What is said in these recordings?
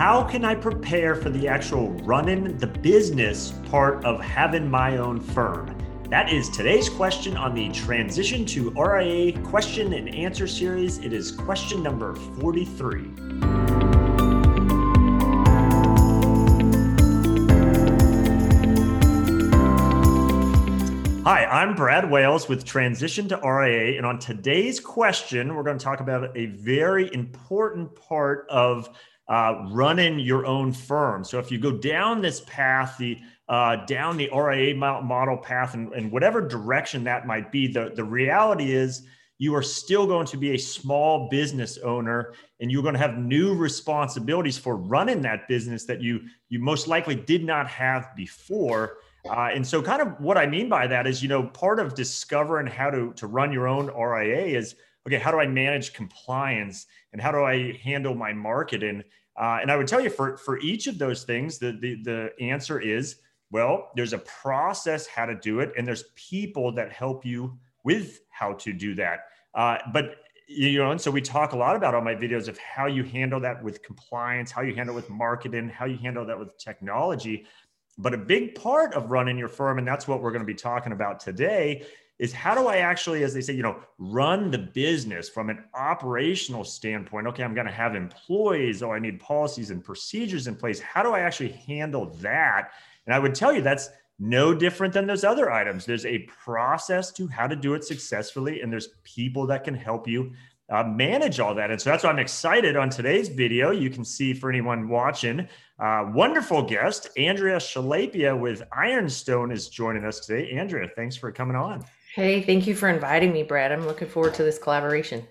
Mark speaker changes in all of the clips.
Speaker 1: how can I prepare for the actual running the business part of having my own firm? That is today's question on the Transition to RIA question and answer series. It is question number 43. Hi, I'm Brad Wales with Transition to RIA. And on today's question, we're going to talk about a very important part of uh, running your own firm. So if you go down this path, the uh, down the RIA model path, and, and whatever direction that might be, the, the reality is you are still going to be a small business owner and you're going to have new responsibilities for running that business that you you most likely did not have before uh, and so, kind of what I mean by that is, you know, part of discovering how to to run your own RIA is okay. How do I manage compliance and how do I handle my marketing? Uh, and I would tell you for for each of those things, the the the answer is well, there's a process how to do it, and there's people that help you with how to do that. Uh, but you know, and so we talk a lot about on my videos of how you handle that with compliance, how you handle with marketing, how you handle that with technology. But a big part of running your firm, and that's what we're going to be talking about today, is how do I actually, as they say, you know, run the business from an operational standpoint? Okay, I'm going to have employees. Oh, I need policies and procedures in place. How do I actually handle that? And I would tell you that's no different than those other items. There's a process to how to do it successfully, and there's people that can help you uh, manage all that. And so that's why I'm excited on today's video. You can see for anyone watching, uh, wonderful guest, Andrea Shalapia with Ironstone is joining us today. Andrea, thanks for coming on.
Speaker 2: Hey, thank you for inviting me, Brad. I'm looking forward to this collaboration.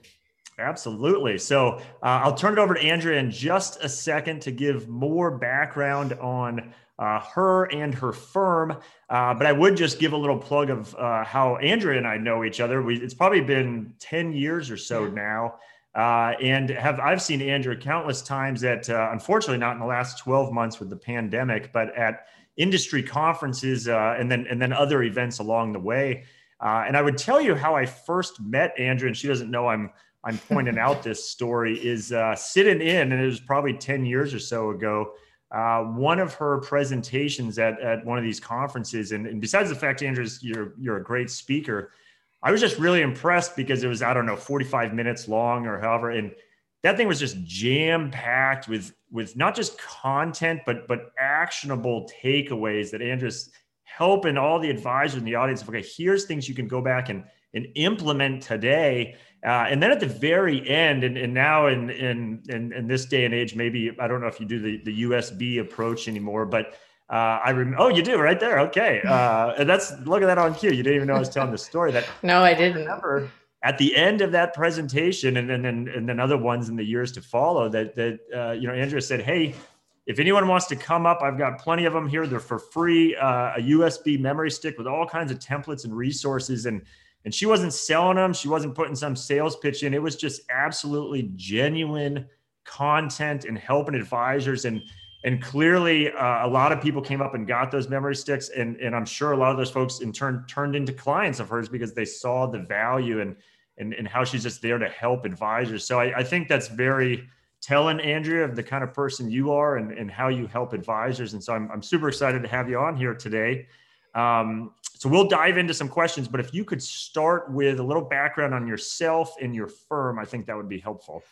Speaker 1: Absolutely. So uh, I'll turn it over to Andrea in just a second to give more background on uh, her and her firm. Uh, but I would just give a little plug of uh, how Andrea and I know each other. We, it's probably been 10 years or so now. Uh, and have I've seen Andrea countless times at, uh, unfortunately, not in the last 12 months with the pandemic, but at industry conferences uh, and then and then other events along the way. And I would tell you how I first met Andrea, and she doesn't know I'm I'm pointing out this story is sitting in, and it was probably 10 years or so ago uh, one of her presentations at, at one of these conferences, and, and besides the fact, Andrea, you're you're a great speaker, I was just really impressed because it was I don't know 45 minutes long or however, and that thing was just jam packed with with not just content but but actionable takeaways that Andrea's helping all the advisors in the audience. Okay, here's things you can go back and and implement today uh, and then at the very end, and, and now in, in, in in this day and age, maybe I don't know if you do the, the USB approach anymore, but uh, I remember. Oh, you do right there. Okay, uh, and that's look at that on cue. You didn't even know I was telling the story. That
Speaker 2: no, I didn't.
Speaker 1: I remember at the end of that presentation, and then and, and then other ones in the years to follow. That that uh, you know, Andrea said, "Hey, if anyone wants to come up, I've got plenty of them here. They're for free. Uh, a USB memory stick with all kinds of templates and resources and." and she wasn't selling them she wasn't putting some sales pitch in it was just absolutely genuine content and helping advisors and and clearly uh, a lot of people came up and got those memory sticks and and i'm sure a lot of those folks in turn turned into clients of hers because they saw the value and and, and how she's just there to help advisors so I, I think that's very telling andrea of the kind of person you are and, and how you help advisors and so I'm, I'm super excited to have you on here today um, so we'll dive into some questions, but if you could start with a little background on yourself and your firm, I think that would be helpful.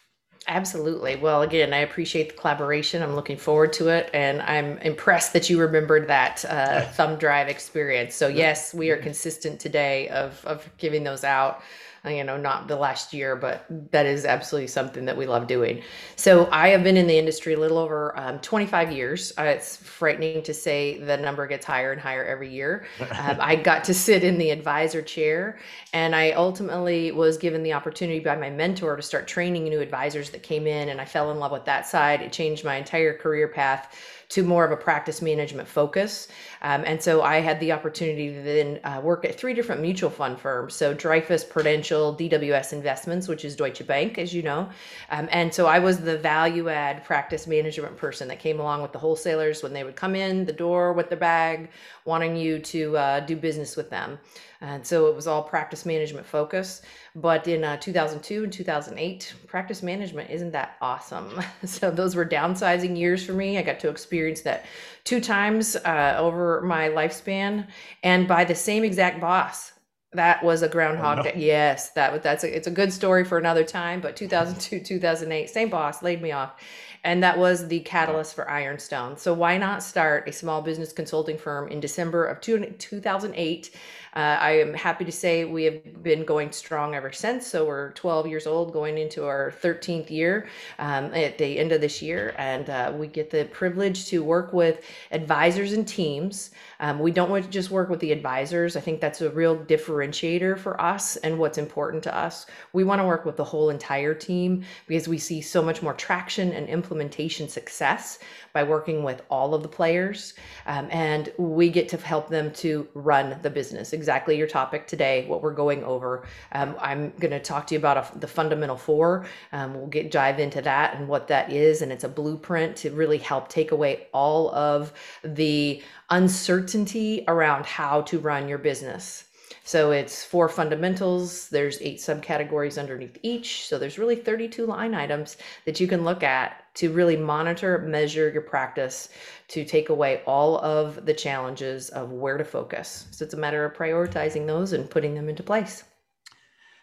Speaker 2: Absolutely. Well, again, I appreciate the collaboration. I'm looking forward to it. And I'm impressed that you remembered that uh, thumb drive experience. So, yes, we are consistent today of, of giving those out you know, not the last year, but that is absolutely something that we love doing. So I have been in the industry a little over um, 25 years. Uh, it's frightening to say the number gets higher and higher every year. Um, I got to sit in the advisor chair, and I ultimately was given the opportunity by my mentor to start training new advisors that came in, and I fell in love with that side. It changed my entire career path to more of a practice management focus. Um, and so I had the opportunity to then uh, work at three different mutual fund firms. So Dreyfus, Prudential, DWS Investments, which is Deutsche Bank, as you know. Um, and so I was the value add practice management person that came along with the wholesalers when they would come in the door with their bag, wanting you to uh, do business with them. And so it was all practice management focus. But in uh, 2002 and 2008, practice management isn't that awesome. so those were downsizing years for me. I got to experience that two times uh, over my lifespan and by the same exact boss. That was a groundhog oh, no. day. Yes, that that's a, it's a good story for another time. But 2002, 2008, same boss laid me off, and that was the catalyst for Ironstone. So why not start a small business consulting firm in December of two, 2008? Uh, I am happy to say we have been going strong ever since. So we're 12 years old, going into our 13th year um, at the end of this year. And uh, we get the privilege to work with advisors and teams. Um, we don't want to just work with the advisors. I think that's a real differentiator for us and what's important to us. We want to work with the whole entire team because we see so much more traction and implementation success by working with all of the players. Um, and we get to help them to run the business. Exactly your topic today, what we're going over. Um, I'm going to talk to you about a, the fundamental four. Um, we'll get dive into that and what that is. And it's a blueprint to really help take away all of the uncertainty around how to run your business. So it's four fundamentals. There's eight subcategories underneath each. So there's really 32 line items that you can look at to really monitor, measure your practice to take away all of the challenges of where to focus. So it's a matter of prioritizing those and putting them into place.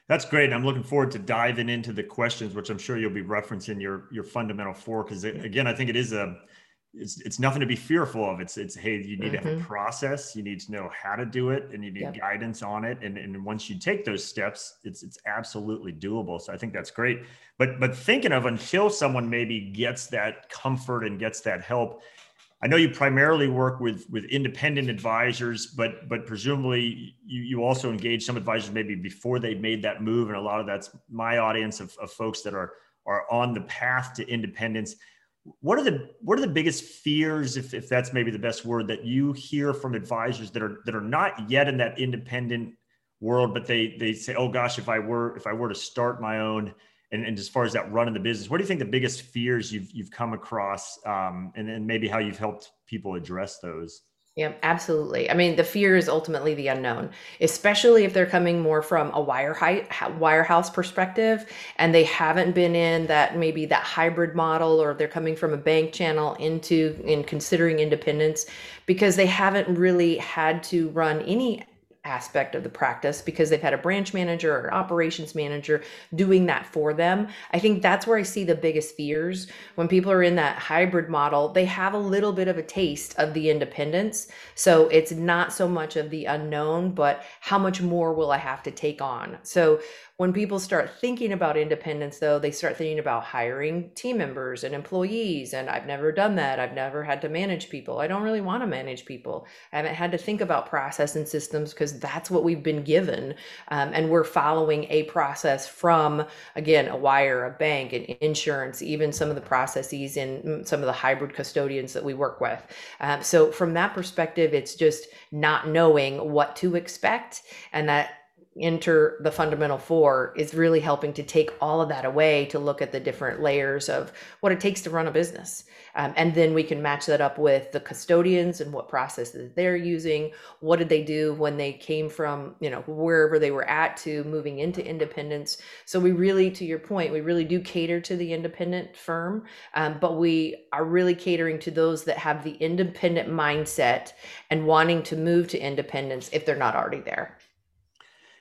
Speaker 1: That's great. I'm looking forward to diving into the questions, which I'm sure you'll be referencing your your fundamental four. Because again, I think it is a it's it's nothing to be fearful of. It's it's hey, you need mm-hmm. to have a mm-hmm. process, you need to know how to do it, and you need yep. guidance on it. And and once you take those steps, it's it's absolutely doable. So I think that's great. But but thinking of until someone maybe gets that comfort and gets that help, I know you primarily work with with independent advisors, but but presumably you you also engage some advisors maybe before they made that move, and a lot of that's my audience of, of folks that are are on the path to independence what are the what are the biggest fears if, if that's maybe the best word that you hear from advisors that are that are not yet in that independent world but they they say oh gosh if i were if i were to start my own and, and as far as that running the business what do you think the biggest fears you've you've come across um, and, and maybe how you've helped people address those
Speaker 2: yeah, absolutely. I mean, the fear is ultimately the unknown, especially if they're coming more from a wire height, wirehouse perspective, and they haven't been in that maybe that hybrid model, or they're coming from a bank channel into in considering independence because they haven't really had to run any aspect of the practice because they've had a branch manager or operations manager doing that for them. I think that's where I see the biggest fears when people are in that hybrid model. They have a little bit of a taste of the independence. So it's not so much of the unknown, but how much more will I have to take on? So when people start thinking about independence, though, they start thinking about hiring team members and employees. And I've never done that. I've never had to manage people. I don't really want to manage people. I haven't had to think about process and systems because that's what we've been given. Um, and we're following a process from, again, a wire, a bank, an insurance, even some of the processes in mm, some of the hybrid custodians that we work with. Um, so, from that perspective, it's just not knowing what to expect and that enter the fundamental four is really helping to take all of that away to look at the different layers of what it takes to run a business. Um, and then we can match that up with the custodians and what processes they're using. What did they do when they came from, you know, wherever they were at to moving into independence? So we really, to your point, we really do cater to the independent firm, um, but we are really catering to those that have the independent mindset and wanting to move to independence if they're not already there.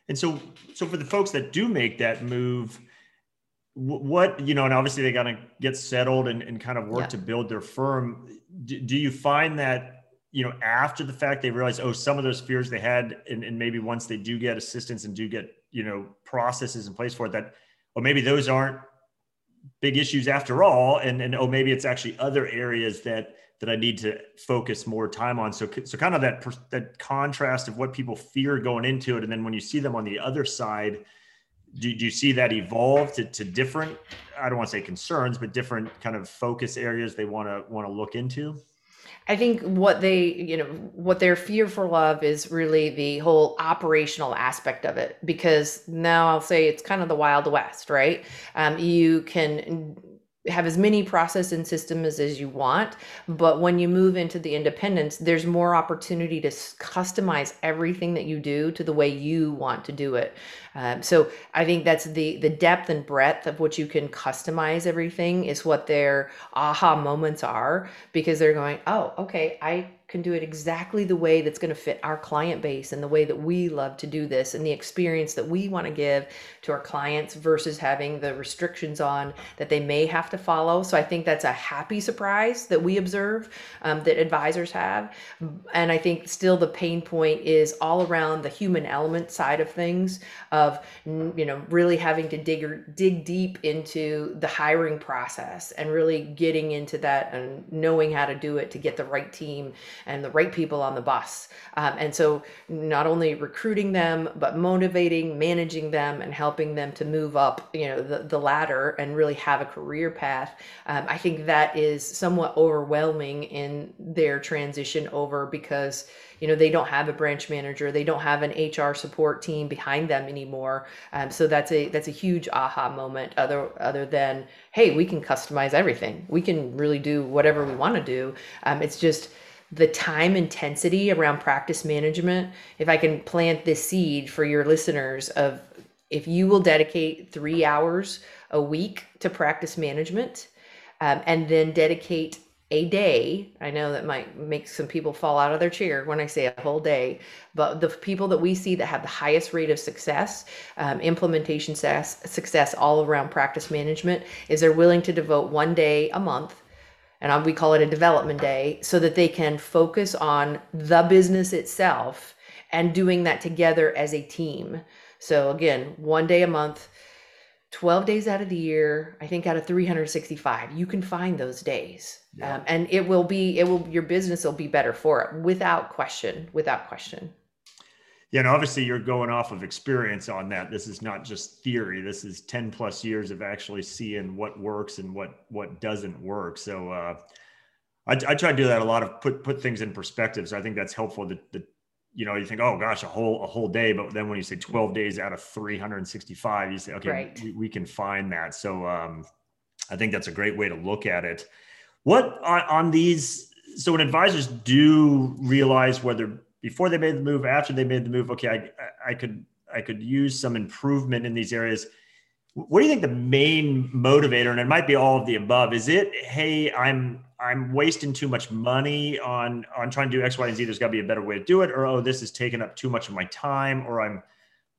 Speaker 1: And so, so for the folks that do make that move, what you know, and obviously they got to get settled and, and kind of work yeah. to build their firm. Do, do, you find that you know after the fact they realize oh some of those fears they had, and, and maybe once they do get assistance and do get you know processes in place for it, that or maybe those aren't big issues after all, and and oh maybe it's actually other areas that that I need to focus more time on. So, so kind of that that contrast of what people fear going into it, and then when you see them on the other side, do, do you see that evolve to, to different? I don't want to say concerns, but different kind of focus areas they want to want to look into.
Speaker 2: I think what they, you know, what they're fearful of is really the whole operational aspect of it. Because now I'll say it's kind of the Wild West, right? Um, you can have as many process and systems as you want but when you move into the independence there's more opportunity to customize everything that you do to the way you want to do it. Um, so i think that's the the depth and breadth of what you can customize everything is what their aha moments are because they're going oh okay i can do it exactly the way that's going to fit our client base and the way that we love to do this and the experience that we want to give to our clients versus having the restrictions on that they may have to follow. So I think that's a happy surprise that we observe um, that advisors have. And I think still the pain point is all around the human element side of things of, you know, really having to dig, dig deep into the hiring process and really getting into that and knowing how to do it to get the right team and the right people on the bus. Um, and so, not only recruiting them, but motivating, managing them, and helping them to move up, you know, the, the ladder and really have a career path. Um, I think that is somewhat overwhelming in their transition over because you know they don't have a branch manager they don't have an hr support team behind them anymore um, so that's a that's a huge aha moment other other than hey we can customize everything we can really do whatever we want to do um, it's just the time intensity around practice management, if I can plant this seed for your listeners of if you will dedicate three hours a week to practice management um, and then dedicate a day, I know that might make some people fall out of their chair when I say a whole day, but the people that we see that have the highest rate of success, um, implementation success, success all around practice management, is they're willing to devote one day a month and we call it a development day so that they can focus on the business itself and doing that together as a team. So again, one day a month, 12 days out of the year, I think out of 365, you can find those days. Yeah. Um, and it will be, it will, your business will be better for it without question, without question.
Speaker 1: Yeah, and obviously you're going off of experience on that. This is not just theory. This is 10 plus years of actually seeing what works and what what doesn't work. So uh, I, I try to do that a lot of put put things in perspective. So I think that's helpful. That, that you know you think, oh gosh, a whole a whole day, but then when you say 12 days out of 365, you say, okay, right. we, we, can find that. So um, I think that's a great way to look at it. What on, on these? So when advisors do realize whether before they made the move, after they made the move, okay, I, I could I could use some improvement in these areas. What do you think the main motivator, and it might be all of the above, is it, hey, I'm I'm wasting too much money on on trying to do X, Y, and Z. There's got to be a better way to do it, or oh, this is taking up too much of my time, or I'm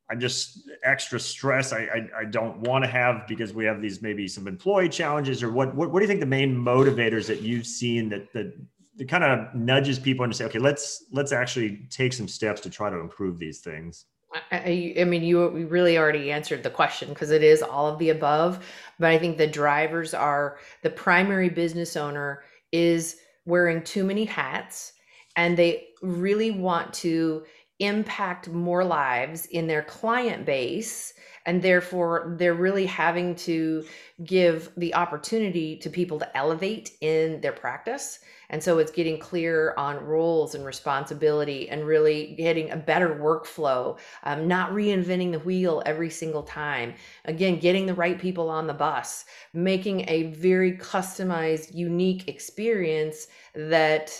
Speaker 1: I'm just extra stress I, I, I don't want to have because we have these maybe some employee challenges, or what, what what do you think the main motivators that you've seen that that it kind of nudges people into say, okay, let's let's actually take some steps to try to improve these things.
Speaker 2: I, I mean, you really already answered the question because it is all of the above. But I think the drivers are the primary business owner is wearing too many hats and they really want to impact more lives in their client base and therefore they're really having to give the opportunity to people to elevate in their practice and so it's getting clear on roles and responsibility and really getting a better workflow, um, not reinventing the wheel every single time. Again, getting the right people on the bus, making a very customized, unique experience that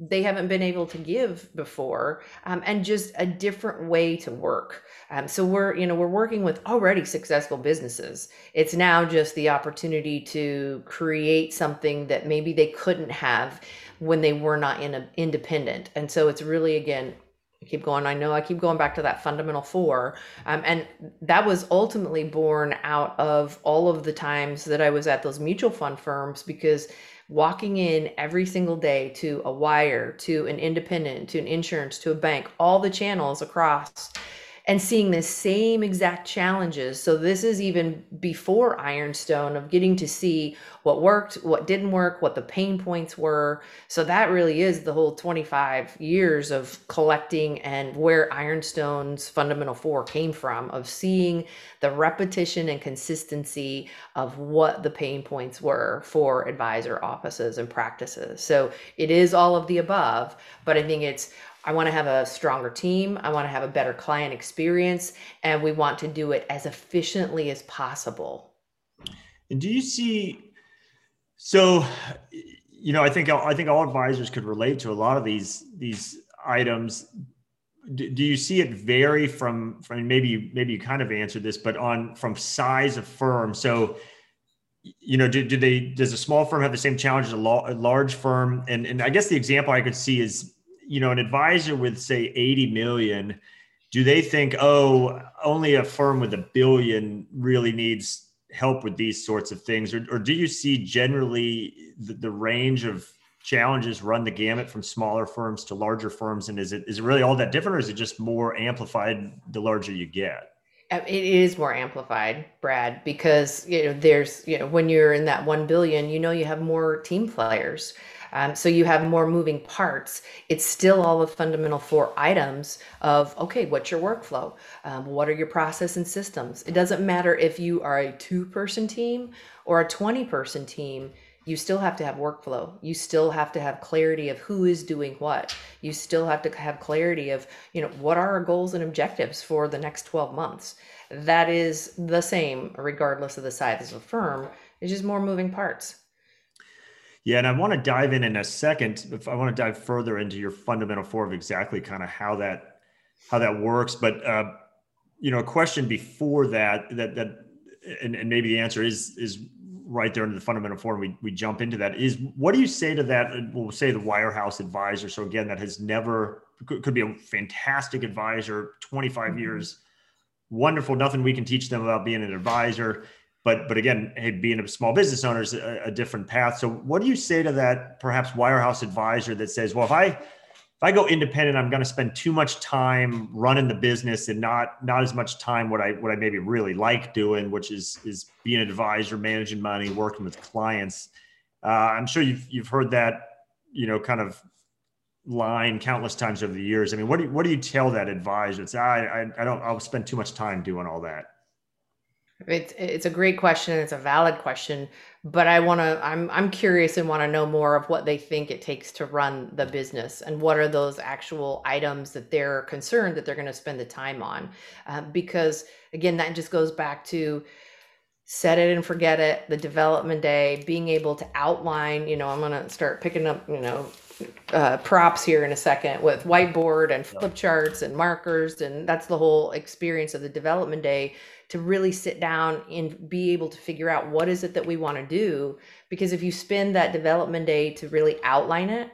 Speaker 2: they haven't been able to give before um, and just a different way to work um, so we're you know we're working with already successful businesses it's now just the opportunity to create something that maybe they couldn't have when they were not in a, independent and so it's really again I keep going. I know I keep going back to that fundamental four. Um, and that was ultimately born out of all of the times that I was at those mutual fund firms because walking in every single day to a wire, to an independent, to an insurance, to a bank, all the channels across and seeing the same exact challenges. So this is even before Ironstone of getting to see what worked, what didn't work, what the pain points were. So that really is the whole 25 years of collecting and where Ironstone's fundamental four came from of seeing the repetition and consistency of what the pain points were for advisor offices and practices. So it is all of the above, but I think it's I want to have a stronger team. I want to have a better client experience, and we want to do it as efficiently as possible.
Speaker 1: And do you see? So, you know, I think I think all advisors could relate to a lot of these these items. Do, do you see it vary from from maybe maybe you kind of answered this, but on from size of firm? So, you know, do, do they does a small firm have the same challenge as a, a large firm? And and I guess the example I could see is you know, an advisor with say 80 million, do they think, oh, only a firm with a billion really needs help with these sorts of things? Or, or do you see generally the, the range of challenges run the gamut from smaller firms to larger firms? And is it is it really all that different or is it just more amplified the larger you get?
Speaker 2: Uh, it is more amplified, Brad, because you know there's you know when you're in that one billion, you know you have more team players. Um, so you have more moving parts. It's still all the fundamental four items of okay, what's your workflow? Um, what are your process and systems? It doesn't matter if you are a two person team or a 20 person team. You still have to have workflow. You still have to have clarity of who is doing what. You still have to have clarity of, you know, what are our goals and objectives for the next 12 months. That is the same regardless of the size of the firm. It's just more moving parts.
Speaker 1: Yeah, and I want to dive in in a second. If I want to dive further into your fundamental four of exactly kind of how that how that works, but uh, you know, a question before that that that and, and maybe the answer is is right there in the fundamental four. And we we jump into that. Is what do you say to that? We'll say the wirehouse advisor. So again, that has never could, could be a fantastic advisor, twenty five mm mm-hmm. years, wonderful. Nothing we can teach them about being an advisor but but again hey being a small business owner is a, a, different path. So what do you say to that perhaps wirehouse advisor that says well if i if i go independent i'm going to spend too much time running the business and not not as much time what i what i maybe really like doing which is is being an advisor managing money working with clients? Uh, i'm sure you've you've heard that you know kind of line countless times over the years. I mean what do you, what do you tell that advisor it's I, I i don't i'll spend too much time doing all that
Speaker 2: it's it's a great question. It's a valid question, but I want to. I'm I'm curious and want to know more of what they think it takes to run the business and what are those actual items that they're concerned that they're going to spend the time on, uh, because again, that just goes back to set it and forget it. The development day, being able to outline. You know, I'm going to start picking up. You know, uh, props here in a second with whiteboard and flip charts and markers and that's the whole experience of the development day to really sit down and be able to figure out what is it that we want to do. Because if you spend that development day to really outline it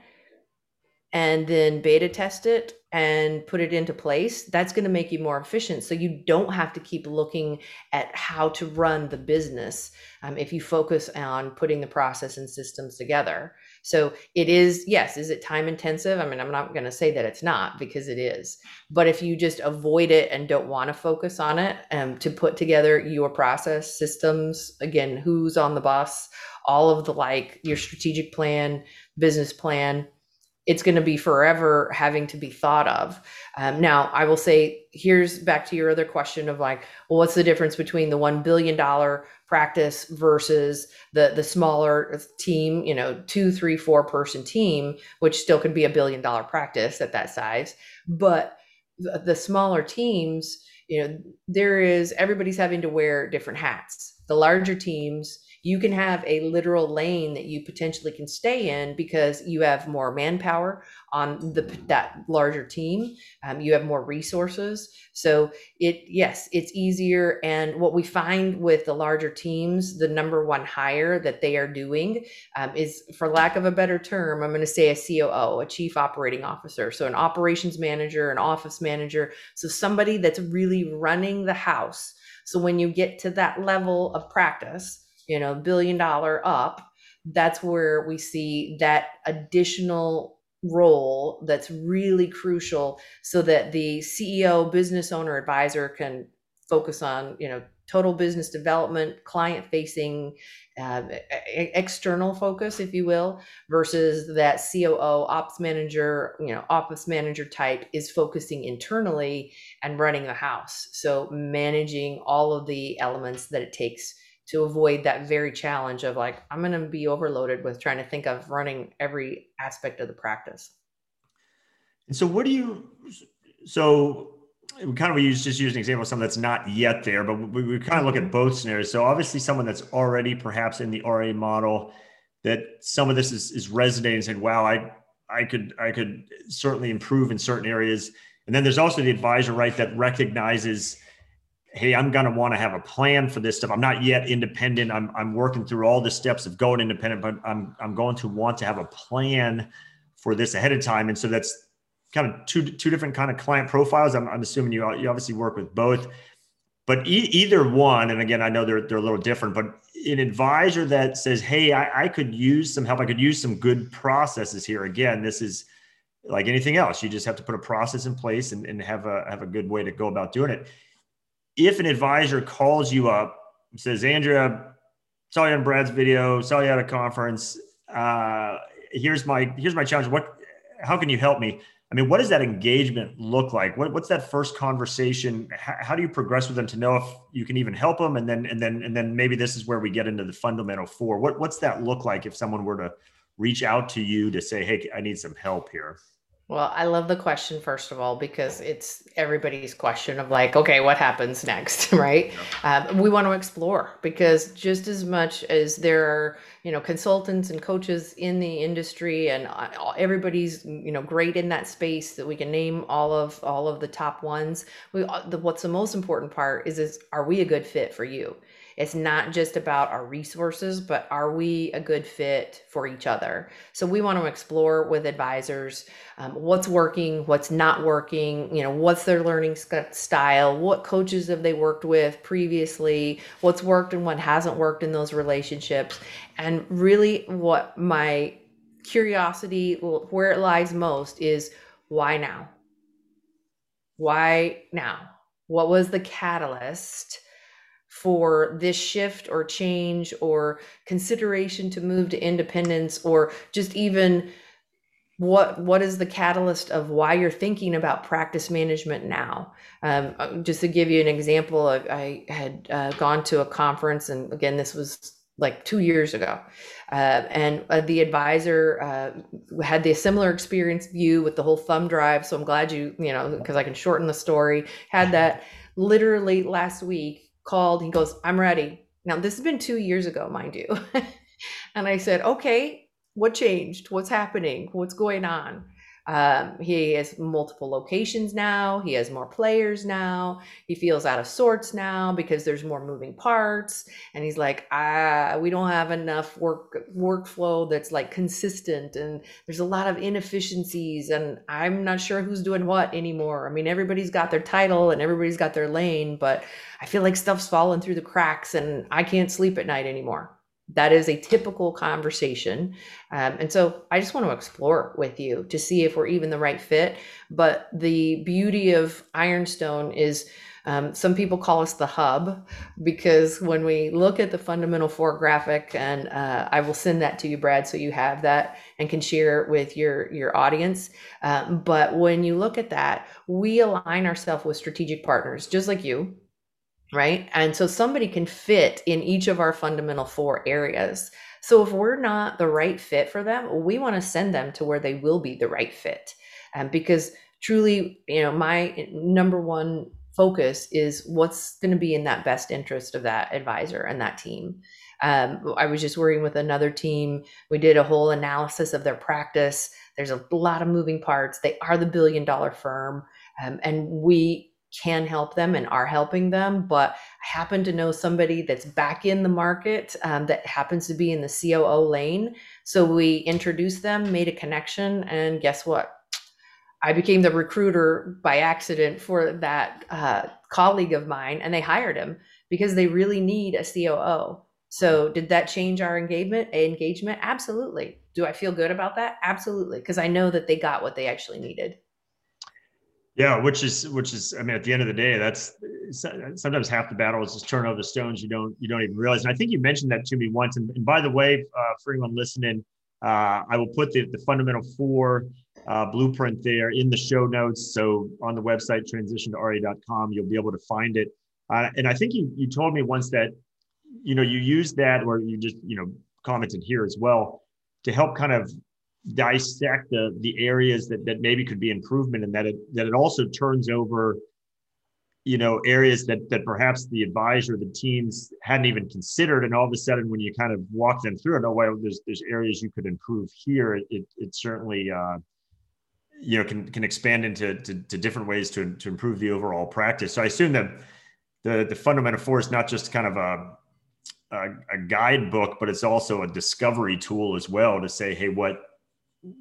Speaker 2: and then beta test it and put it into place that's going to make you more efficient. So you don't have to keep looking at how to run the business um, if you focus on putting the process and systems together so it is, yes, is it time intensive? I mean, I'm not going to say that it's not because it is. But if you just avoid it and don't want to focus on it, um, to put together your process systems, again, who's on the bus, all of the like your strategic plan, business plan, it's going to be forever having to be thought of. Um, now, I will say, here's back to your other question of like, well, what's the difference between the $1 billion practice versus the the smaller team you know two three four person team which still could be a billion dollar practice at that size but the, the smaller teams you know there is everybody's having to wear different hats the larger teams you can have a literal lane that you potentially can stay in because you have more manpower on the that larger team. Um, you have more resources. So it yes it's easier. And what we find with the larger teams the number one hire that they are doing um, is for lack of a better term i'm going to say a coo a chief operating officer. So an operations manager an office manager. So somebody that's really running the house. So when you get to that level of practice you know, billion dollar up, that's where we see that additional role that's really crucial so that the CEO, business owner, advisor can focus on, you know, total business development, client facing, uh, external focus, if you will, versus that COO, ops manager, you know, office manager type is focusing internally and running the house. So managing all of the elements that it takes to avoid that very challenge of like, I'm going to be overloaded with trying to think of running every aspect of the practice.
Speaker 1: And so, what do you, so we kind of we use just use an example of someone that's not yet there, but we, we kind of look at mm-hmm. both scenarios. So obviously someone that's already perhaps in the RIA model that some of this is, is resonating and saying, wow, I, I could, I could certainly improve in certain areas. And then there's also the advisor, right, that recognizes, hey, I'm going to want to have a plan for this stuff. I'm not yet independent. I'm, I'm working through all the steps of going independent, but I'm, I'm going to want to have a plan for this ahead of time. And so that's kind of two two different kind of client profiles. I'm, I'm assuming you you obviously work with both, but e- either one, and again, I know they're they're a little different, but an advisor that says, "Hey, I, I could use some help. I could use some good processes here." Again, this is like anything else. You just have to put a process in place and, and have a have a good way to go about doing it. If an advisor calls you up and says, "Andrea, saw you on Brad's video, saw you at a conference. Uh, here's my here's my challenge. What? How can you help me?" I mean, what does that engagement look like? What, what's that first conversation? How, how, do you progress with them to know if you can even help them? And then, and then, and then maybe this is where we get into the fundamental four. What, what's that look like if someone were to reach out to you to say, Hey, I need some help here?
Speaker 2: Well, I love the question, first of all, because it's everybody's question of like, okay, what happens next, right? Yeah. Um, we want to explore because just as much as there are, you know, consultants and coaches in the industry and uh, everybody's, you know, great in that space that we can name all of all of the top ones. We, uh, the, what's the most important part is, is are we a good fit for you? It's not just about our resources, but are we a good fit for each other? So we want to explore with advisors um, what's working, what's not working, you know, what's their learning style, what coaches have they worked with previously, what's worked and what hasn't worked in those relationships. And really, what my curiosity, where it lies most, is why now? Why now? What was the catalyst? For this shift or change or consideration to move to independence or just even what what is the catalyst of why you're thinking about practice management now? Um, uh, just to give you an example i, I had uh, gone to a conference and again this was like two years ago. Uh, and uh, the advisor uh, had the similar experience view with the whole thumb drive. So i'm glad you you know because i can shorten the story. Had that literally last week called. He goes, I'm ready. Now, this has been two years ago, mind you. and I said, okay, what changed? What's happening? What's going on? Um, he has multiple locations now. He has more players now. He feels out of sorts now because there's more moving parts. And he's like, ah, we don't have enough work workflow that's like consistent, and there's a lot of inefficiencies. And I'm not sure who's doing what anymore. I mean, everybody's got their title and everybody's got their lane, but I feel like stuff's falling through the cracks, and I can't sleep at night anymore that is a typical conversation. Um, and so i just want to explore with you to see if we're even the right fit. But the beauty of ironstone is um, some people call us the hub because when we look at the fundamental four graphic and uh, i will send that to you brad so you have that and can share it with your your audience. Um, but when you look at that we align ourselves with strategic partners just like you right? And so somebody can fit in each of our fundamental four areas. So if we're not the right fit for them, we want to send them to where they will be the right fit. Um, because truly, you know, my number one focus is what's going to be in that best interest of that advisor and that team. Um, I was just working with another team. We did a whole analysis of their practice. There's a lot of moving parts. They are the billion dollar firm. Um, and we can help them and are helping them. But I happen to know somebody that's back in the market um, that happens to be in the COO lane. So we introduced them, made a connection, and guess what? I became the recruiter by accident for that uh, colleague of mine, and they hired him because they really need a COO. So did that change our engagement? Engagement? Absolutely. Do I feel good about that? Absolutely. Because I know that they got what they actually needed.
Speaker 1: Yeah, which is which is I mean at the end of the day that's sometimes half the battle is just turn over the stones you don't you don't even realize. And I think you mentioned that to me once. And, and by the way, uh, for anyone listening, uh, I will put the the fundamental four uh, blueprint there in the show notes. So on the website transition to ria.com, you'll be able to find it. Uh, and I think you you told me once that you know you use that or you just you know commented here as well to help kind of dissect the the areas that that maybe could be improvement and that it that it also turns over you know areas that that perhaps the advisor the teams hadn't even considered. And all of a sudden when you kind of walk them through it oh well there's there's areas you could improve here. It it, certainly uh you know can can expand into to, to different ways to to improve the overall practice. So i assume that the the fundamental four is not just kind of a a, a guidebook but it's also a discovery tool as well to say hey what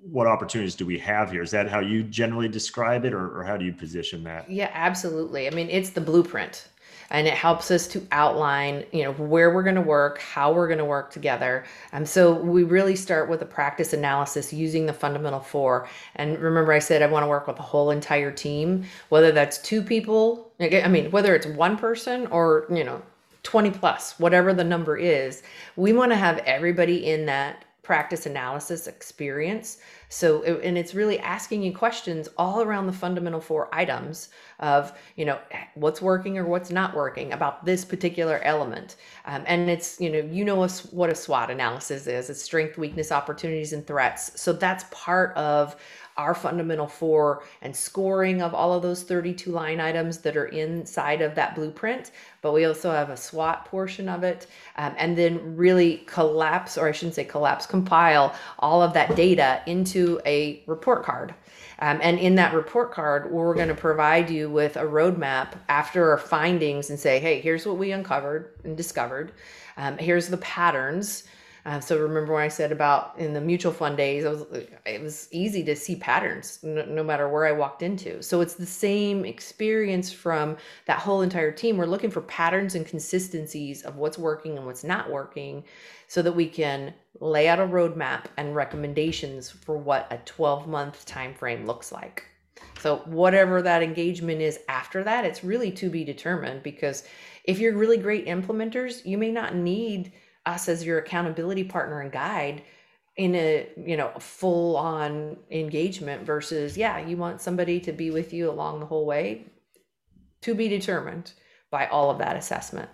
Speaker 1: what opportunities do we have here? Is that how you generally describe it, or, or how do you position that?
Speaker 2: Yeah, absolutely. I mean, it's the blueprint and it helps us to outline you know where we're going to work how we're going to work together um, so we really start with a practice analysis using the fundamental four and remember i said i want to work with the whole entire team whether that's two people i mean whether it's one person or you know 20 plus whatever the number is we want to have everybody in that practice analysis experience. So, and it's really asking you questions all around the fundamental four items of, you know, what's working or what's not working about this particular element. Um, and it's, you know, you know what a SWOT analysis is it's strength, weakness, opportunities, and threats. So that's part of our fundamental four and scoring of all of those 32 line items that are inside of that blueprint. But we also have a SWOT portion of it. Um, and then really collapse, or I shouldn't say collapse, compile all of that data into a report card. Um, and in that report card, we're going to provide you with a roadmap after our findings and say, hey, here's what we uncovered and discovered. Um, here's the patterns uh, so remember when I said about in the mutual fund days, it was it was easy to see patterns no, no, matter where I walked into. So it's the same experience from that whole entire team. We're looking for patterns and consistencies of what's working and what's not working, so that we can lay out a roadmap and recommendations for what a 12 month time frame looks like. So whatever that engagement is after that, it's really to be determined because if you're really great implementers, you may not need us as your accountability partner and guide in a you know full on engagement versus yeah you want somebody to be with you along the whole way to be determined by all of that assessment.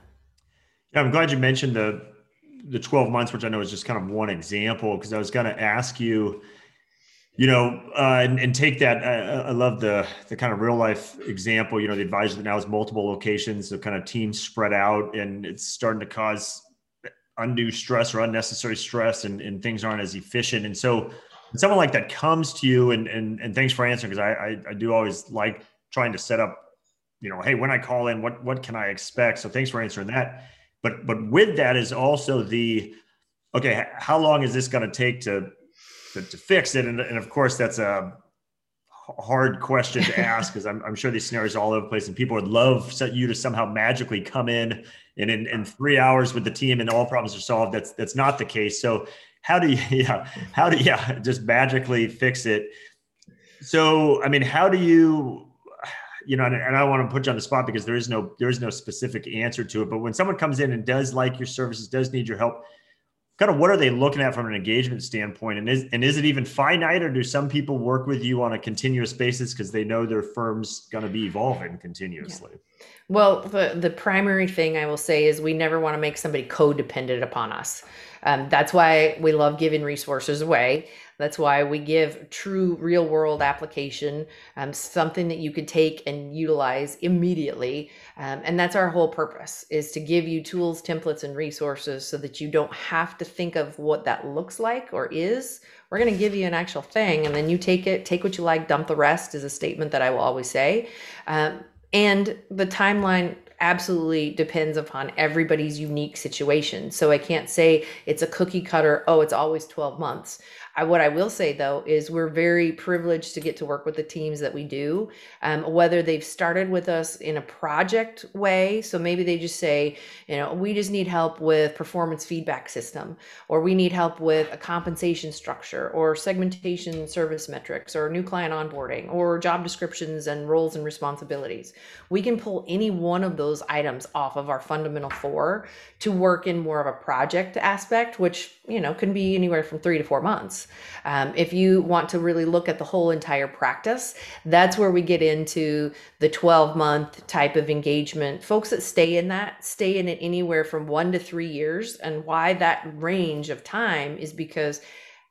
Speaker 1: Yeah i'm glad you mentioned the the 12 months which i know is just kind of one example because i was going to ask you you know uh, and, and, take that uh, i love the the kind of real life example you know the advisor that now has multiple locations the kind of teams spread out and it's starting to cause undue stress or unnecessary stress and, and things aren't as efficient. And so when someone like that comes to you and and, and thanks for answering because I, I, I do always like trying to set up, you know, hey, when I call in, what what can I expect? So thanks for answering that. But but with that is also the okay, how long is this going to take to, to to fix it? And, and of course that's a hard question to ask because I'm, I'm sure these scenarios are all over the place and people would love you to somehow magically come in and in, in three hours with the team and all problems are solved. That's that's not the case. So how do you yeah how do yeah just magically fix it? So I mean, how do you you know, and, and I want to put you on the spot because there is no there is no specific answer to it. But when someone comes in and does like your services, does need your help, kind of what are they looking at from an engagement standpoint? And is and is it even finite or do some people work with you on a continuous basis because they know their firm's going to be evolving continuously?
Speaker 2: Yeah. well the, the primary thing i will say is we never want to make somebody codependent upon us. Um, that's why we love giving resources away that's why we give true real world application, um, something that you could take and utilize immediately. Um, and that's our whole purpose is to give you tools, templates, and resources so that you don't have to think of what that looks like or is. We're going to give you an actual thing and then you take it, take what you like, dump the rest is a statement that I will always say. Um, and the timeline absolutely depends upon everybody's unique situation. So I can't say it's a cookie cutter, oh, it's always 12 months. I, what I will say though is we're very privileged to get to work with the teams that we do, um, whether they've started with us in a project way. So maybe they just say, you know, we just need help with performance feedback system, or we need help with a compensation structure, or segmentation service metrics, or new client onboarding, or job descriptions and roles and responsibilities. We can pull any one of those items off of our fundamental four to work in more of a project aspect, which you know can be anywhere from three to four months. Um, if you want to really look at the whole entire practice, that's where we get into the 12 month type of engagement. Folks that stay in that stay in it anywhere from one to three years, and why that range of time is because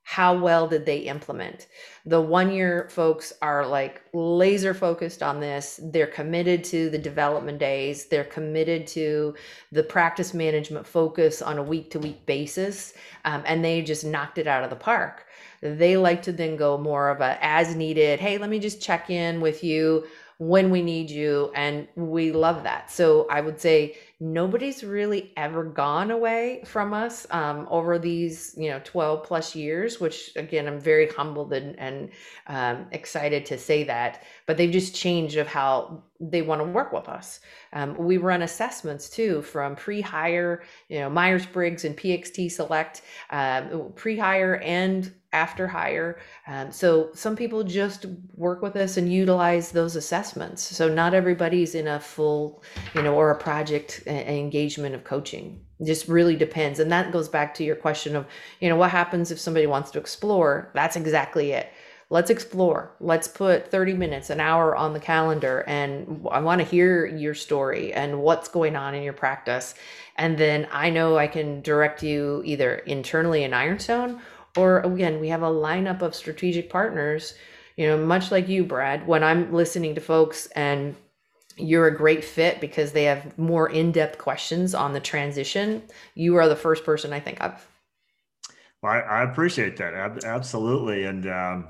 Speaker 2: how well did they implement? The one year folks are like laser focused on this. They're committed to the development days. They're committed to the practice management focus on a week to week basis um, and they just knocked it out of the park. They like to then go more of a as needed hey let me just check in with you when we need you and we love that. So i would say nobody's really ever gone away from us um, over these you know 12 plus years which again i'm very humbled and, and um, excited to say that but they've just changed of how they want to work with us. Um, we run assessments too from pre-hire you know myers-briggs and pxt select um, pre-hire and after hire. Um, so some people just work with us and utilize those assessments. So not everybody's in a full, you know, or a project engagement of coaching. It just really depends. And that goes back to your question of, you know, what happens if somebody wants to explore? That's exactly it. Let's explore. Let's put 30 minutes, an hour on the calendar. And I want to hear your story and what's going on in your practice. And then I know I can direct you either internally in Ironstone or again, we have a lineup of strategic partners, you know, much like you, Brad, when I'm listening to folks and you're a great fit because they have more in-depth questions on the transition, you are the first person I think of.
Speaker 1: Well, I, I appreciate that. Absolutely. And, um,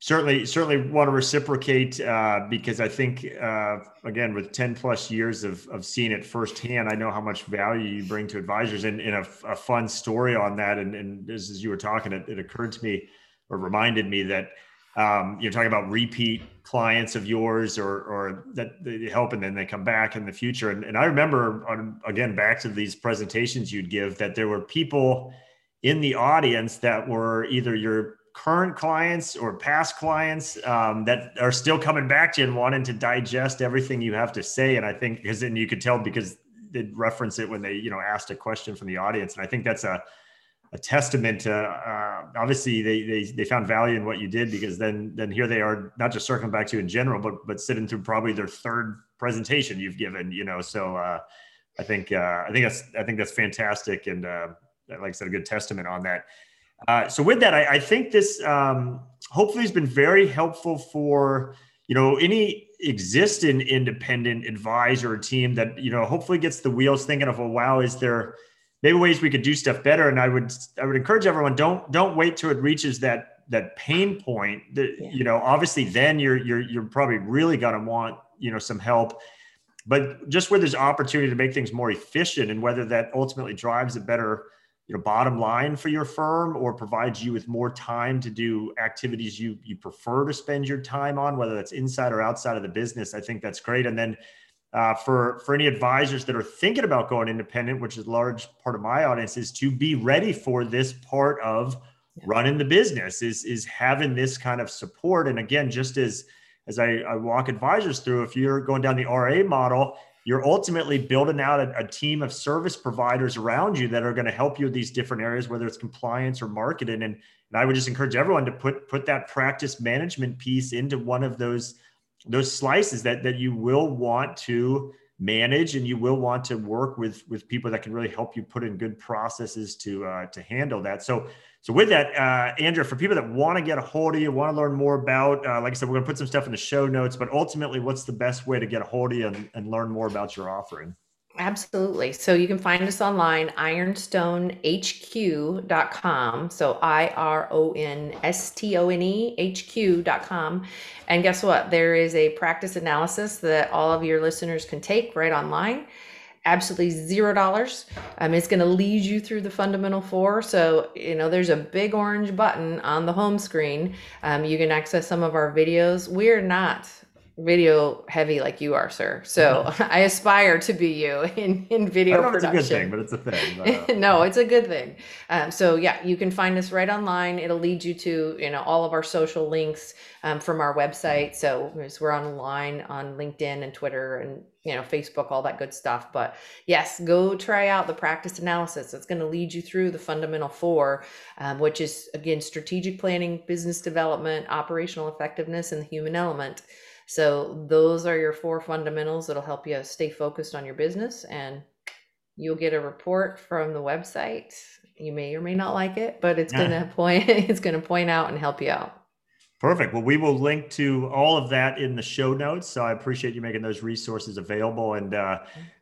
Speaker 1: certainly certainly want to reciprocate uh, because I think uh, again with 10 plus years of, of seeing it firsthand, I know how much value you bring to advisors and, and a, a, fun story on that. And, and as, as you were talking, it, it, occurred to me or reminded me that um, you're talking about repeat clients of yours or, or that they help and then they come back in the future. And, and I remember on, again, back to these presentations you'd give that there were people in the audience that were either your current clients or past clients um, that are still coming back to you and wanting to digest everything you have to say. And I think because then you could tell because they reference it when they you know asked a question from the audience, and I think that's a a testament to uh, obviously they, they they found value in what you did because then then here they are not just circling back to you in general but but sitting through probably their third presentation you've given you know so uh, I think uh, I think that's I think that's fantastic and uh, like I said a good testament on that. Uh, so with that, I, I think this um, hopefully has been very helpful for you know any existing independent advisor team that you know hopefully gets the wheels thinking of, well, wow, is there maybe ways we could do stuff better? And I would I would encourage everyone don't don't wait till it reaches that that pain point. That yeah. you know obviously then you're you're you're probably really gonna want you know some help. But just where there's opportunity to make things more efficient, and whether that ultimately drives a better you know bottom line for your firm or provides you with more time to do activities you you prefer to spend your time on whether that's inside or outside of the business. I think that's great. And then uh, for for any advisors that are thinking about going independent which is a large part of my audience is to be ready for this part of running the business is is having this kind of support. And again just as as I, I walk advisors through if you're going down the RIA model you're ultimately building out a, a, team of service providers around you that are going to help you with these different areas, whether it's compliance or marketing. And, and I would just encourage everyone to put put that practice management piece into one of those those slices that that you will want to manage and you will want to work with with people that can really help you put in good processes to uh, to handle that. So so with that, uh, Andrea, for people that want to get a hold of you, want to learn more about, uh, like I said, we're going to put some stuff in the show notes, but ultimately, what's the best way to get a hold of you and, and learn more about your offering?
Speaker 2: Absolutely. So you can find us online, ironstonehq.com. So I R O N S T O N E H Q.com. And guess what? There is a practice analysis that all of your listeners can take right online absolutely zero dollars. Um, it's going to lead you through the fundamental four. So, you know, there's a big orange button on the home screen. Um, you can access some of our videos. We're not video heavy like you are, sir. So I aspire to be you in, in video
Speaker 1: I don't know
Speaker 2: production.
Speaker 1: It's a good thing, but it's a thing. But,
Speaker 2: uh, no, it's a good thing. Um, so yeah, you can find us right online. It'll lead you to you know all of our social links um, from our website. So we're online on LinkedIn and Twitter and you know Facebook, all that good stuff. But yes, go try out the practice analysis. It's going to lead you through the fundamental four, um, which is again strategic planning, business development, operational effectiveness, and the human element. So those are your four fundamentals that'll help you stay focused on your business and you'll get a report from the website. You may or may not like it, but it's going to point it's going to point out and help you out.
Speaker 1: Perfect. Well, we will link to all of that in the show notes. So I appreciate you making those resources available. And uh,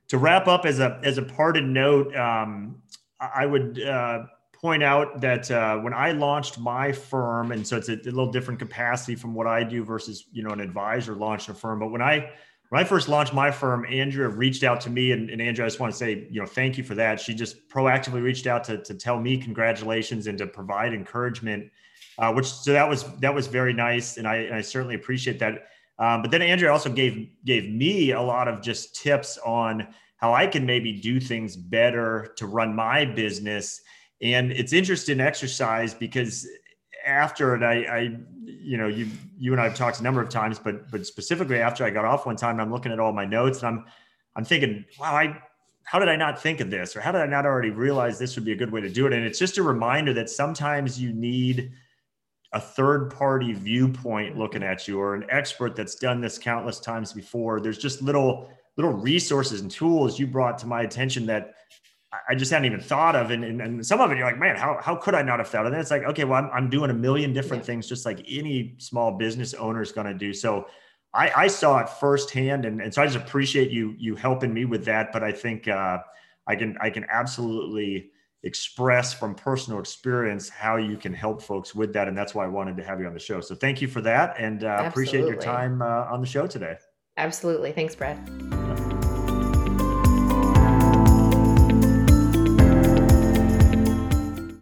Speaker 1: to wrap up, as a as a parted note, um, I would uh, point out that uh, when I launched my firm, and so it's a, a, little different capacity from what I do versus you know an advisor launching a firm. But when I when I first launched my firm, Andrea reached out to me, and, and Andrea, I just want to say you know thank you for that. She just proactively reached out to to tell me congratulations and to provide encouragement, uh, which so that was that was very nice, and I and I certainly appreciate that. Um, but then Andrea also gave gave me a lot of just tips on how I can maybe do things better to run my business and it's interesting exercise because after it, I, I, you know, you, you and I have talked a number of times, but, but specifically after I got off one time, I'm looking at all my notes and I'm, I'm thinking, wow, I, how did I not think of this? Or how did I not already realize this would be a good way to do it? And it's just a reminder that sometimes you need a third party viewpoint looking at you or an expert that's done this countless times before. There's just little, little resources and tools you brought to my attention that I just hadn't even thought of. And, and, and, some of it, you're like, man, how, how could I not have thought of that? It's like, okay, well, I'm, I'm doing a million different yeah. things, just like any small business owner is going to do. So I, I saw it firsthand. And, and so I just appreciate you, you helping me with that. But I think uh, I can, I can absolutely express from personal experience how you can help folks with that. And that's why I wanted to have you on the show. So thank you for that. And uh, appreciate your time uh, on the show today.
Speaker 2: Absolutely. Thanks, Brad.